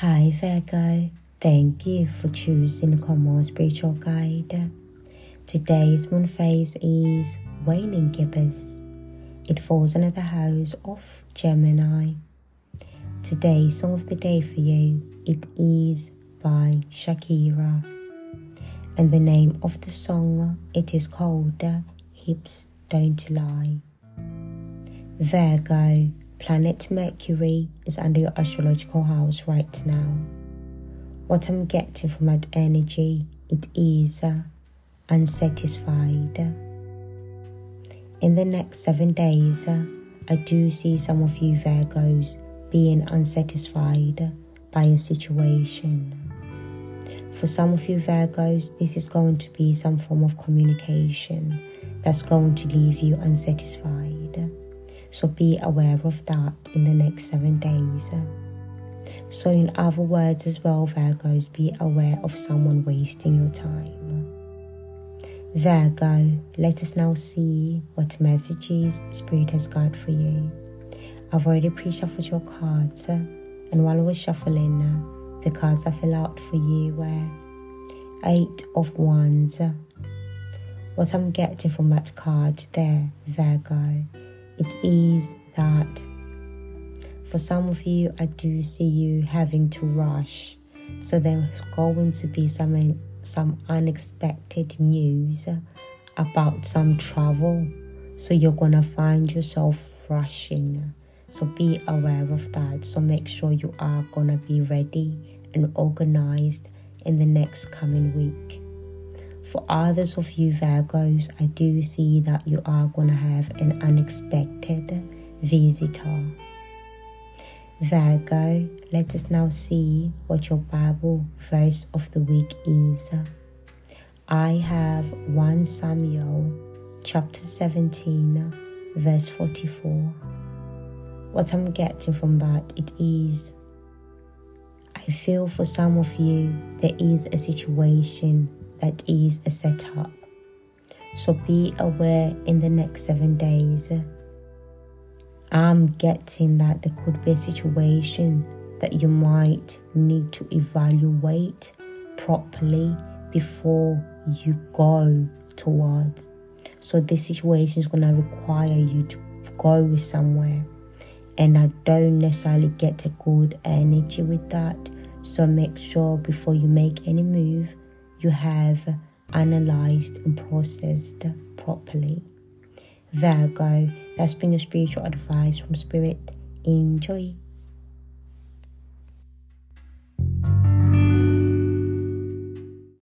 Hi Virgo, thank you for choosing Common Spiritual Guide. Today's moon phase is waning gibbous. It falls under the house of Gemini. Today's song of the day for you, it is by Shakira. And the name of the song, it is called Hips Don't Lie. Virgo, planet Mercury is under your astrological house right now. What I'm getting from that energy, it is uh, unsatisfied. In the next seven days, uh, I do see some of you Virgos being unsatisfied by a situation. For some of you Virgos, this is going to be some form of communication that's going to leave you unsatisfied. So be aware of that in the next seven days. So, in other words, as well, Virgos, be aware of someone wasting your time. Virgo, let us now see what messages Spirit has got for you. I've already pre shuffled your cards, and while I was shuffling, the cards I fill out for you were Eight of Wands. What I'm getting from that card there, Virgo, it is that for some of you, I do see you having to rush. So there's going to be some some unexpected news about some travel. So you're gonna find yourself rushing. So be aware of that. So make sure you are gonna be ready and organized in the next coming week. For others of you Virgos, I do see that you are going to have an unexpected visitor. Virgo, let us now see what your Bible verse of the week is. I have 1 Samuel chapter 17, verse 44. What I'm getting from that, it is I feel for some of you there is a situation that is a setup. So be aware in the next seven days. I'm getting that there could be a situation that you might need to evaluate properly before you go towards. So this situation is going to require you to go somewhere. And I don't necessarily get a good energy with that. So make sure before you make any move, you have analyzed and processed properly. Virgo, that's been your spiritual advice from Spirit. Enjoy.